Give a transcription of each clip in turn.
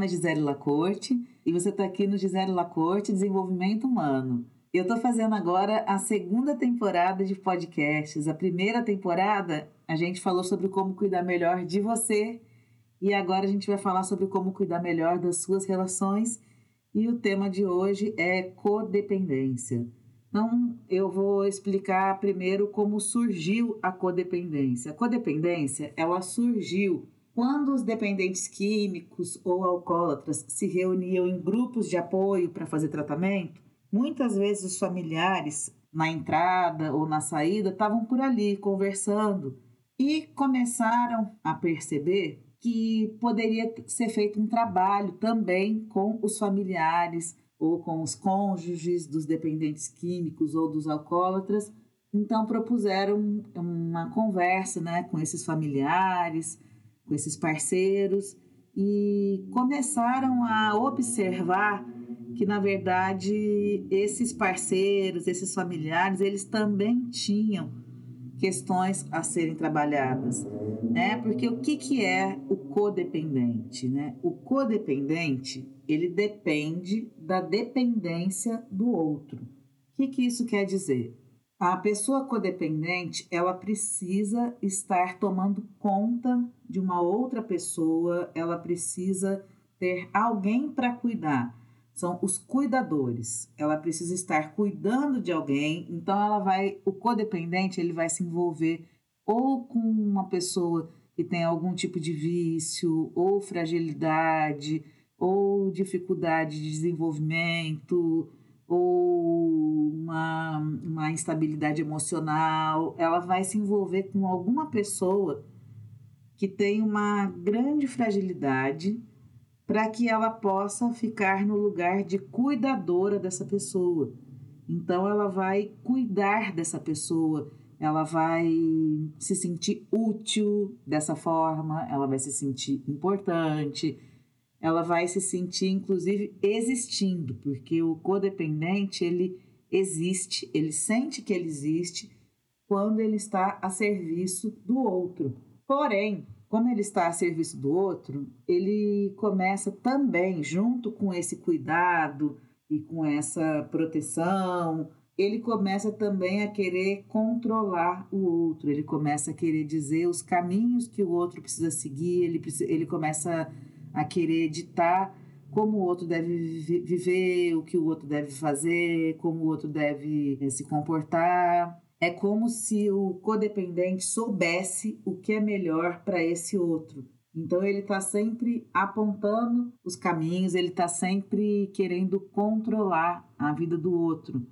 nome é Gisele Lacorte e você está aqui no Gisele Lacorte Desenvolvimento Humano. Eu estou fazendo agora a segunda temporada de podcasts. A primeira temporada a gente falou sobre como cuidar melhor de você e agora a gente vai falar sobre como cuidar melhor das suas relações e o tema de hoje é codependência. Então, eu vou explicar primeiro como surgiu a codependência. A codependência, ela surgiu quando os dependentes químicos ou alcoólatras se reuniam em grupos de apoio para fazer tratamento, muitas vezes os familiares, na entrada ou na saída, estavam por ali conversando e começaram a perceber que poderia ser feito um trabalho também com os familiares ou com os cônjuges dos dependentes químicos ou dos alcoólatras. Então propuseram uma conversa né, com esses familiares, com esses parceiros e começaram a observar que na verdade esses parceiros, esses familiares, eles também tinham questões a serem trabalhadas, né? Porque o que, que é o codependente, né? O codependente, ele depende da dependência do outro. O que, que isso quer dizer? A pessoa codependente, ela precisa estar tomando conta de uma outra pessoa, ela precisa ter alguém para cuidar. São os cuidadores. Ela precisa estar cuidando de alguém, então ela vai, o codependente, ele vai se envolver ou com uma pessoa que tem algum tipo de vício, ou fragilidade, ou dificuldade de desenvolvimento, ou uma, uma instabilidade emocional, ela vai se envolver com alguma pessoa que tem uma grande fragilidade para que ela possa ficar no lugar de cuidadora dessa pessoa. Então ela vai cuidar dessa pessoa, ela vai se sentir útil dessa forma, ela vai se sentir importante, ela vai se sentir inclusive existindo, porque o codependente ele existe, ele sente que ele existe quando ele está a serviço do outro. Porém, como ele está a serviço do outro, ele começa também, junto com esse cuidado e com essa proteção, ele começa também a querer controlar o outro, ele começa a querer dizer os caminhos que o outro precisa seguir, ele, ele começa a querer ditar como o outro deve viver, o que o outro deve fazer, como o outro deve eh, se comportar. É como se o codependente soubesse o que é melhor para esse outro. Então ele está sempre apontando os caminhos, ele está sempre querendo controlar a vida do outro.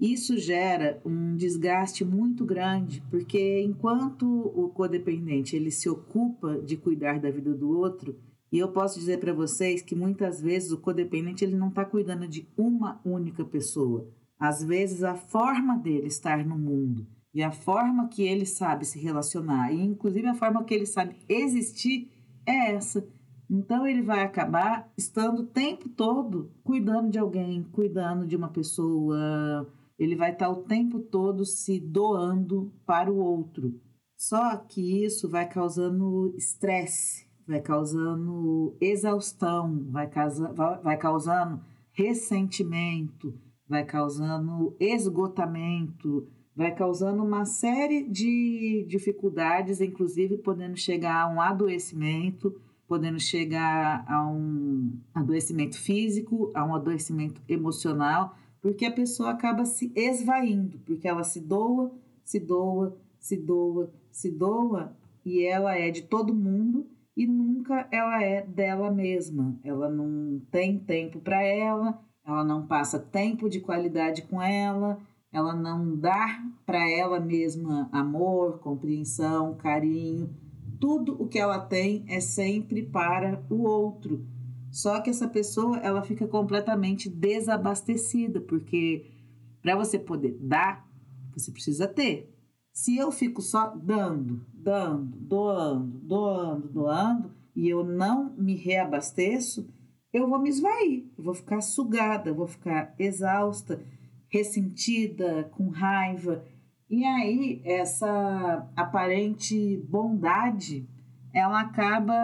Isso gera um desgaste muito grande, porque enquanto o codependente ele se ocupa de cuidar da vida do outro, e eu posso dizer para vocês que muitas vezes o codependente ele não está cuidando de uma única pessoa. Às vezes a forma dele estar no mundo e a forma que ele sabe se relacionar, e inclusive a forma que ele sabe existir, é essa. Então ele vai acabar estando o tempo todo cuidando de alguém, cuidando de uma pessoa. Ele vai estar o tempo todo se doando para o outro. Só que isso vai causando estresse, vai causando exaustão, vai, causa, vai causando ressentimento, vai causando esgotamento, vai causando uma série de dificuldades, inclusive podendo chegar a um adoecimento, podendo chegar a um adoecimento físico, a um adoecimento emocional, porque a pessoa acaba se esvaindo, porque ela se doa, se doa, se doa, se doa, e ela é de todo mundo e nunca ela é dela mesma. Ela não tem tempo para ela, ela não passa tempo de qualidade com ela, ela não dá para ela mesma amor, compreensão, carinho. Tudo o que ela tem é sempre para o outro. Só que essa pessoa ela fica completamente desabastecida, porque para você poder dar, você precisa ter. Se eu fico só dando, dando, doando, doando, doando, e eu não me reabasteço, eu vou me esvair, eu vou ficar sugada, eu vou ficar exausta, ressentida, com raiva. E aí, essa aparente bondade, ela acaba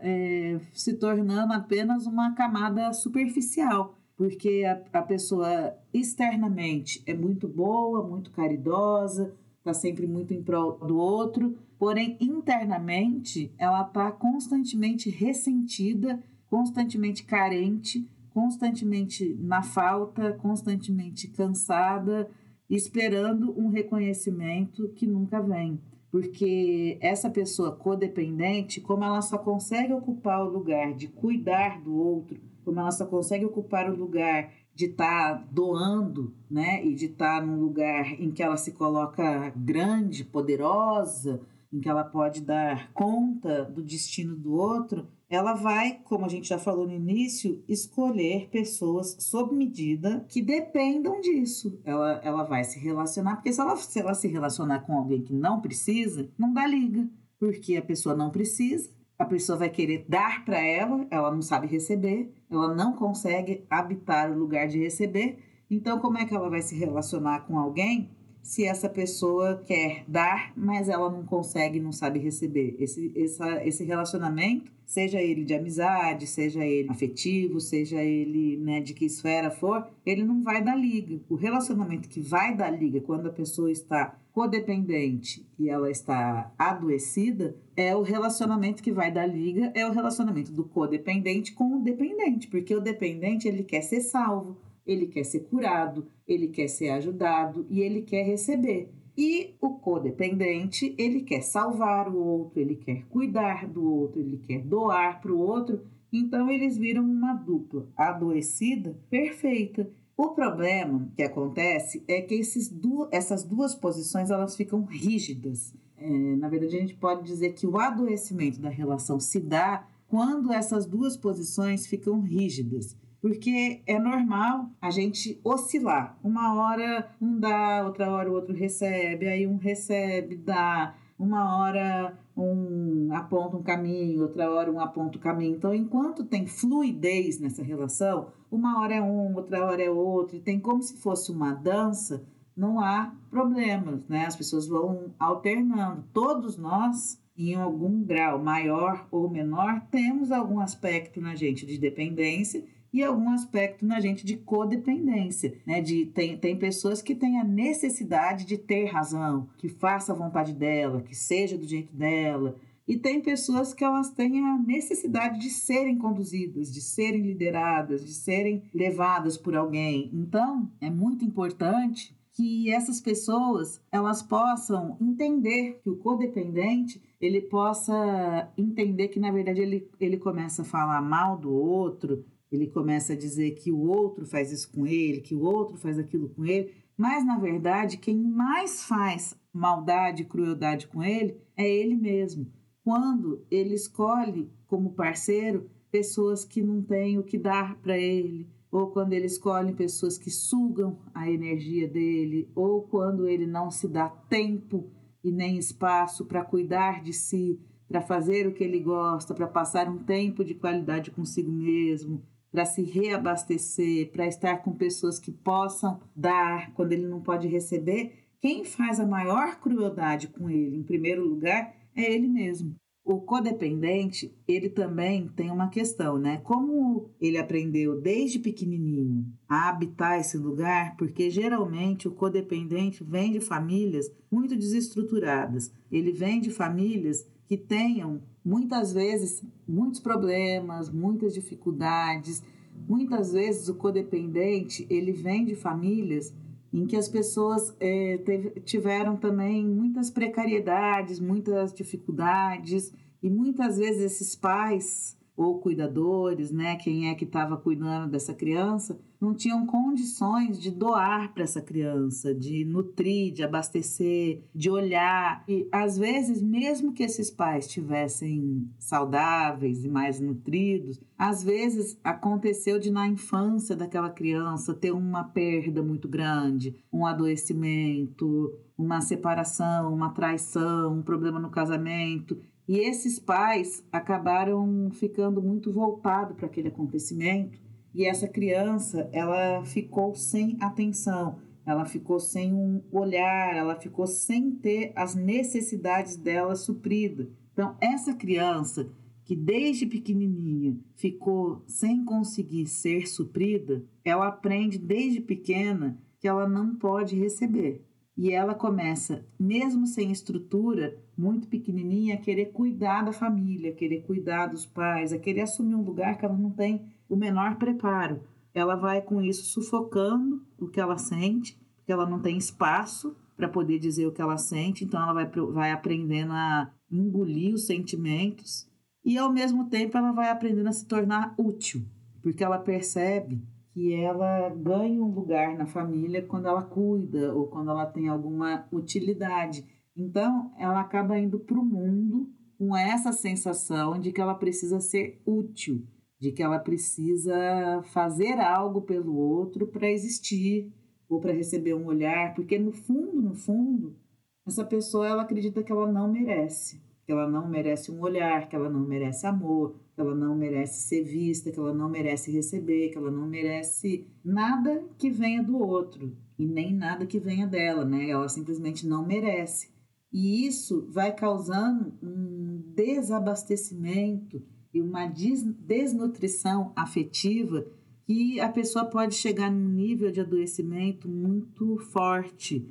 é, se tornando apenas uma camada superficial, porque a, a pessoa externamente é muito boa, muito caridosa, está sempre muito em prol do outro, porém internamente ela está constantemente ressentida, constantemente carente, constantemente na falta, constantemente cansada, esperando um reconhecimento que nunca vem. Porque essa pessoa codependente, como ela só consegue ocupar o lugar de cuidar do outro, como ela só consegue ocupar o lugar de estar tá doando, né, e de estar tá num lugar em que ela se coloca grande, poderosa, em que ela pode dar conta do destino do outro, ela vai, como a gente já falou no início, escolher pessoas sob medida que dependam disso. Ela, ela vai se relacionar, porque se ela, se ela se relacionar com alguém que não precisa, não dá liga, porque a pessoa não precisa, a pessoa vai querer dar para ela, ela não sabe receber, ela não consegue habitar o lugar de receber. Então, como é que ela vai se relacionar com alguém se essa pessoa quer dar, mas ela não consegue, não sabe receber. Esse, essa, esse relacionamento, seja ele de amizade, seja ele afetivo, seja ele né, de que esfera for, ele não vai dar liga. O relacionamento que vai dar liga quando a pessoa está codependente e ela está adoecida, é o relacionamento que vai dar liga, é o relacionamento do codependente com o dependente, porque o dependente ele quer ser salvo ele quer ser curado, ele quer ser ajudado e ele quer receber. E o codependente, ele quer salvar o outro, ele quer cuidar do outro, ele quer doar para o outro. Então eles viram uma dupla adoecida perfeita. O problema que acontece é que esses du essas duas posições elas ficam rígidas. É, na verdade, a gente pode dizer que o adoecimento da relação se dá quando essas duas posições ficam rígidas porque é normal a gente oscilar. Uma hora um dá, outra hora o outro recebe, aí um recebe, dá. Uma hora um aponta um caminho, outra hora um aponta o caminho. Então, enquanto tem fluidez nessa relação, uma hora é um, outra hora é outro, e tem como se fosse uma dança, não há problemas, né? As pessoas vão alternando. Todos nós em algum grau maior ou menor, temos algum aspecto na gente de dependência e algum aspecto na gente de codependência, né? De tem, tem pessoas que têm a necessidade de ter razão, que faça a vontade dela, que seja do jeito dela. E tem pessoas que elas têm a necessidade de serem conduzidas, de serem lideradas, de serem levadas por alguém. Então, é muito importante que essas pessoas elas possam entender que o codependente ele possa entender que na verdade ele, ele começa a falar mal do outro ele começa a dizer que o outro faz isso com ele, que o outro faz aquilo com ele, mas na verdade quem mais faz maldade e crueldade com ele é ele mesmo. Quando ele escolhe como parceiro pessoas que não têm o que dar para ele, ou quando ele escolhe pessoas que sugam a energia dele, ou quando ele não se dá tempo e nem espaço para cuidar de si, para fazer o que ele gosta, para passar um tempo de qualidade consigo mesmo, para se reabastecer, para estar com pessoas que possam dar quando ele não pode receber, quem faz a maior crueldade com ele, em primeiro lugar, é ele mesmo. O codependente, ele também tem uma questão, né? Como ele aprendeu desde pequenininho a habitar esse lugar, porque geralmente o codependente vem de famílias muito desestruturadas. Ele vem de famílias que tenham muitas vezes muitos problemas, muitas dificuldades. Muitas vezes o codependente ele vem de famílias em que as pessoas é, teve, tiveram também muitas precariedades, muitas dificuldades e muitas vezes esses pais ou cuidadores, né, quem é que estava cuidando dessa criança, não tinham condições de doar para essa criança, de nutrir, de abastecer, de olhar. E às vezes, mesmo que esses pais estivessem saudáveis e mais nutridos, às vezes aconteceu de na infância daquela criança ter uma perda muito grande, um adoecimento, uma separação, uma traição, um problema no casamento. E esses pais acabaram ficando muito voltados para aquele acontecimento e essa criança, ela ficou sem atenção, ela ficou sem um olhar, ela ficou sem ter as necessidades dela supridas. Então, essa criança que desde pequenininha ficou sem conseguir ser suprida, ela aprende desde pequena que ela não pode receber. E ela começa, mesmo sem estrutura, muito pequenininha, a querer cuidar da família, a querer cuidar dos pais, a querer assumir um lugar que ela não tem o menor preparo. Ela vai com isso sufocando o que ela sente, porque ela não tem espaço para poder dizer o que ela sente, então ela vai, vai aprendendo a engolir os sentimentos e ao mesmo tempo ela vai aprendendo a se tornar útil, porque ela percebe que ela ganha um lugar na família quando ela cuida ou quando ela tem alguma utilidade. Então, ela acaba indo para o mundo com essa sensação de que ela precisa ser útil, de que ela precisa fazer algo pelo outro para existir ou para receber um olhar, porque no fundo, no fundo, essa pessoa ela acredita que ela não merece que ela não merece um olhar, que ela não merece amor, que ela não merece ser vista, que ela não merece receber, que ela não merece nada que venha do outro e nem nada que venha dela, né? Ela simplesmente não merece. E isso vai causando um desabastecimento e uma desnutrição afetiva que a pessoa pode chegar num nível de adoecimento muito forte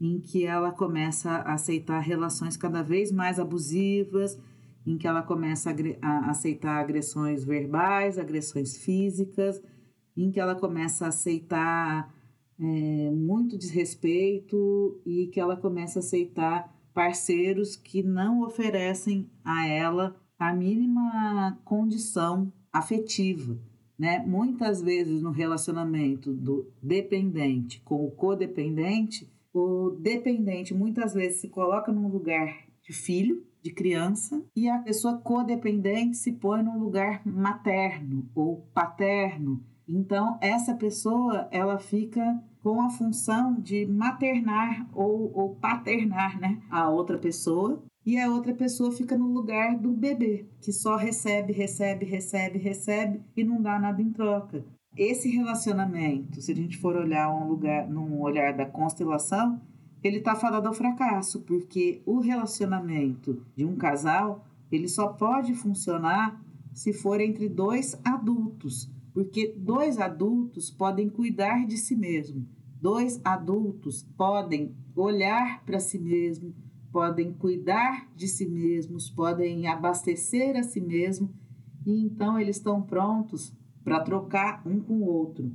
em que ela começa a aceitar relações cada vez mais abusivas, em que ela começa a aceitar agressões verbais, agressões físicas, em que ela começa a aceitar é, muito desrespeito e que ela começa a aceitar parceiros que não oferecem a ela a mínima condição afetiva. Né? Muitas vezes no relacionamento do dependente com o codependente, o dependente muitas vezes se coloca num lugar de filho, de criança, e a pessoa codependente se põe num lugar materno ou paterno. Então, essa pessoa, ela fica com a função de maternar ou, ou paternar né, a outra pessoa, e a outra pessoa fica no lugar do bebê, que só recebe, recebe, recebe, recebe e não dá nada em troca esse relacionamento, se a gente for olhar um lugar, num olhar da constelação, ele está falando ao fracasso, porque o relacionamento de um casal ele só pode funcionar se for entre dois adultos, porque dois adultos podem cuidar de si mesmo, dois adultos podem olhar para si mesmo, podem cuidar de si mesmos, podem abastecer a si mesmo, e então eles estão prontos para trocar um com o outro.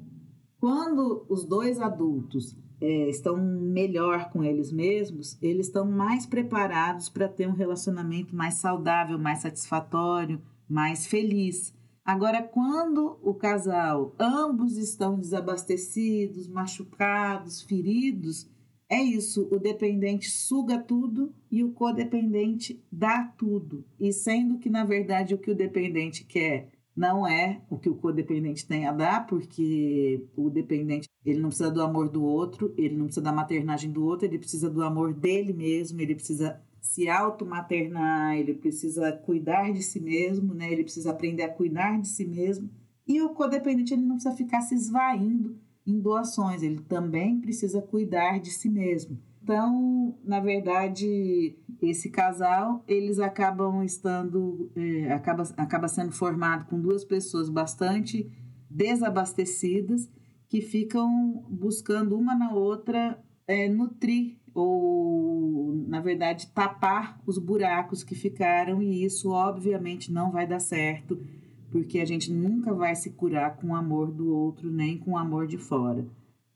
Quando os dois adultos é, estão melhor com eles mesmos, eles estão mais preparados para ter um relacionamento mais saudável, mais satisfatório, mais feliz. Agora, quando o casal, ambos estão desabastecidos, machucados, feridos, é isso, o dependente suga tudo e o codependente dá tudo. E sendo que, na verdade, o que o dependente quer não é o que o codependente tem a dar, porque o dependente ele não precisa do amor do outro, ele não precisa da maternagem do outro, ele precisa do amor dele mesmo, ele precisa se automaternar, ele precisa cuidar de si mesmo, né? Ele precisa aprender a cuidar de si mesmo. E o codependente ele não precisa ficar se esvaindo em doações, ele também precisa cuidar de si mesmo. Então, na verdade, esse casal, eles acabam estando, é, acaba, acaba sendo formado com duas pessoas bastante desabastecidas que ficam buscando uma na outra é, nutrir ou, na verdade, tapar os buracos que ficaram e isso, obviamente, não vai dar certo porque a gente nunca vai se curar com o amor do outro nem com o amor de fora.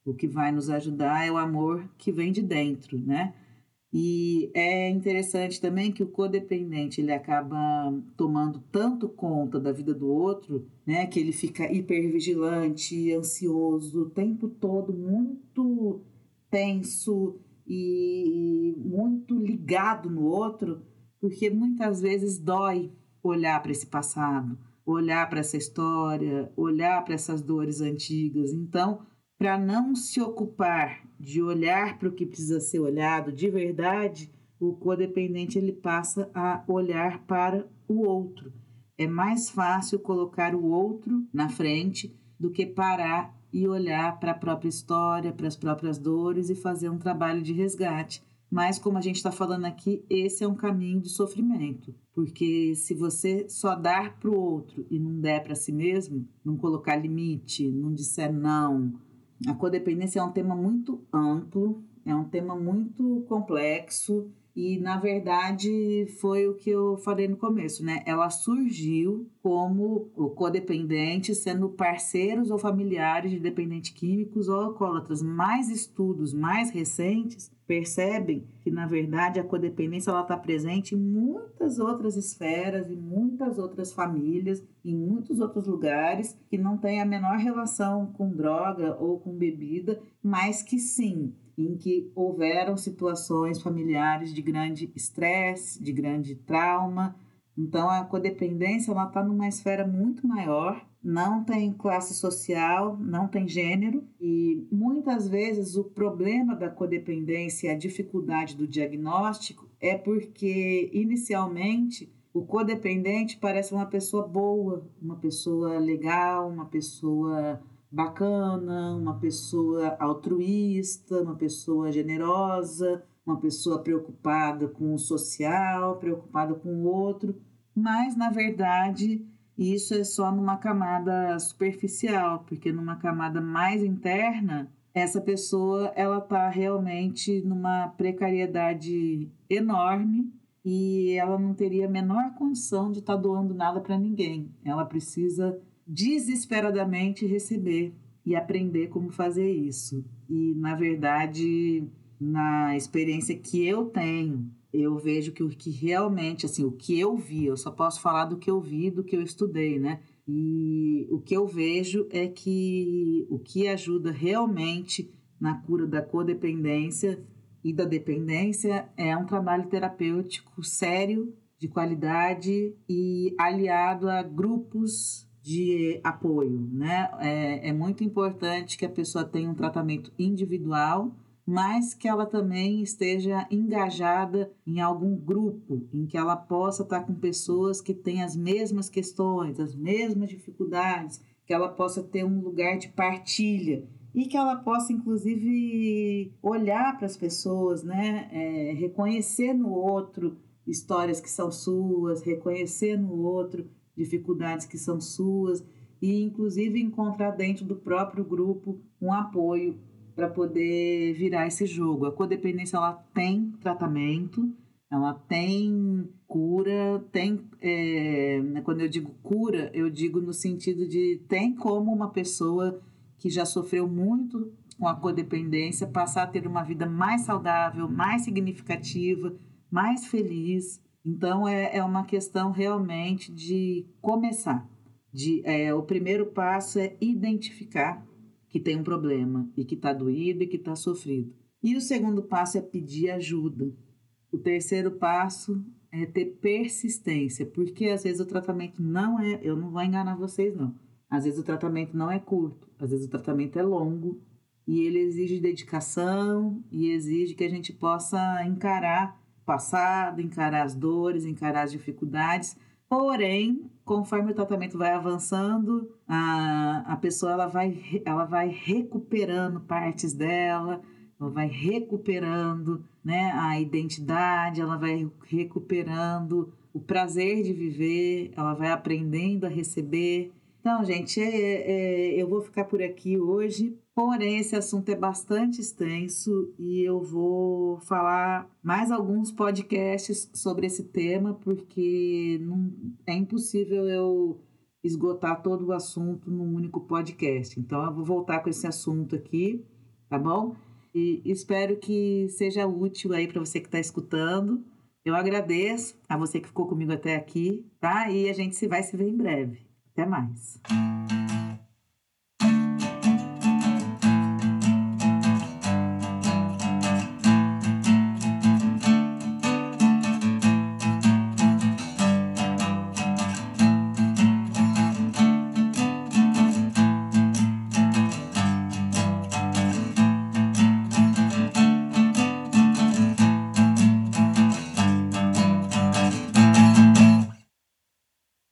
O que vai nos ajudar é o amor que vem de dentro, né? E é interessante também que o codependente ele acaba tomando tanto conta da vida do outro, né, que ele fica hipervigilante, ansioso, o tempo todo muito tenso e muito ligado no outro, porque muitas vezes dói olhar para esse passado, olhar para essa história, olhar para essas dores antigas. Então, para não se ocupar de olhar para o que precisa ser olhado de verdade, o codependente ele passa a olhar para o outro. É mais fácil colocar o outro na frente do que parar e olhar para a própria história, para as próprias dores e fazer um trabalho de resgate. Mas, como a gente está falando aqui, esse é um caminho de sofrimento. Porque se você só dar para o outro e não der para si mesmo, não colocar limite, não disser não. A codependência é um tema muito amplo, é um tema muito complexo e, na verdade, foi o que eu falei no começo, né? Ela surgiu como o codependente sendo parceiros ou familiares de dependentes químicos ou alcoólatras. Mais estudos mais recentes percebem que, na verdade, a codependência está presente em muitas outras esferas, em muitas outras famílias, em muitos outros lugares que não tem a menor relação com droga ou com bebida, mas que sim em que houveram situações familiares de grande estresse, de grande trauma. Então, a codependência está numa esfera muito maior, não tem classe social, não tem gênero, e muitas vezes o problema da codependência, a dificuldade do diagnóstico, é porque inicialmente o codependente parece uma pessoa boa, uma pessoa legal, uma pessoa bacana, uma pessoa altruísta, uma pessoa generosa, uma pessoa preocupada com o social, preocupada com o outro, mas na verdade isso é só numa camada superficial, porque numa camada mais interna, essa pessoa ela está realmente numa precariedade enorme e ela não teria a menor condição de estar tá doando nada para ninguém. Ela precisa desesperadamente receber e aprender como fazer isso. E, na verdade, na experiência que eu tenho, eu vejo que o que realmente, assim, o que eu vi, eu só posso falar do que eu vi, do que eu estudei, né? E o que eu vejo é que o que ajuda realmente na cura da codependência e da dependência é um trabalho terapêutico sério, de qualidade e aliado a grupos de apoio, né? É, é muito importante que a pessoa tenha um tratamento individual, mas que ela também esteja engajada em algum grupo, em que ela possa estar com pessoas que têm as mesmas questões, as mesmas dificuldades, que ela possa ter um lugar de partilha e que ela possa, inclusive, olhar para as pessoas, né? É, reconhecer no outro histórias que são suas, reconhecer no outro dificuldades que são suas e inclusive encontrar dentro do próprio grupo um apoio para poder virar esse jogo. A codependência ela tem tratamento, ela tem cura, tem é, quando eu digo cura, eu digo no sentido de tem como uma pessoa que já sofreu muito com a codependência passar a ter uma vida mais saudável, mais significativa, mais feliz, então, é, é uma questão realmente de começar. De, é, o primeiro passo é identificar que tem um problema e que está doído e que está sofrido. E o segundo passo é pedir ajuda. O terceiro passo é ter persistência, porque às vezes o tratamento não é, eu não vou enganar vocês não. Às vezes o tratamento não é curto, às vezes o tratamento é longo e ele exige dedicação e exige que a gente possa encarar passado, encarar as dores, encarar as dificuldades. Porém, conforme o tratamento vai avançando, a, a pessoa ela vai, ela vai recuperando partes dela, ela vai recuperando né, a identidade, ela vai recuperando o prazer de viver, ela vai aprendendo a receber. Então, gente, é, é, eu vou ficar por aqui hoje. Porém, esse assunto é bastante extenso e eu vou falar mais alguns podcasts sobre esse tema, porque não, é impossível eu esgotar todo o assunto num único podcast. Então, eu vou voltar com esse assunto aqui, tá bom? E espero que seja útil aí para você que está escutando. Eu agradeço a você que ficou comigo até aqui, tá? E a gente se vai se ver em breve. Até mais.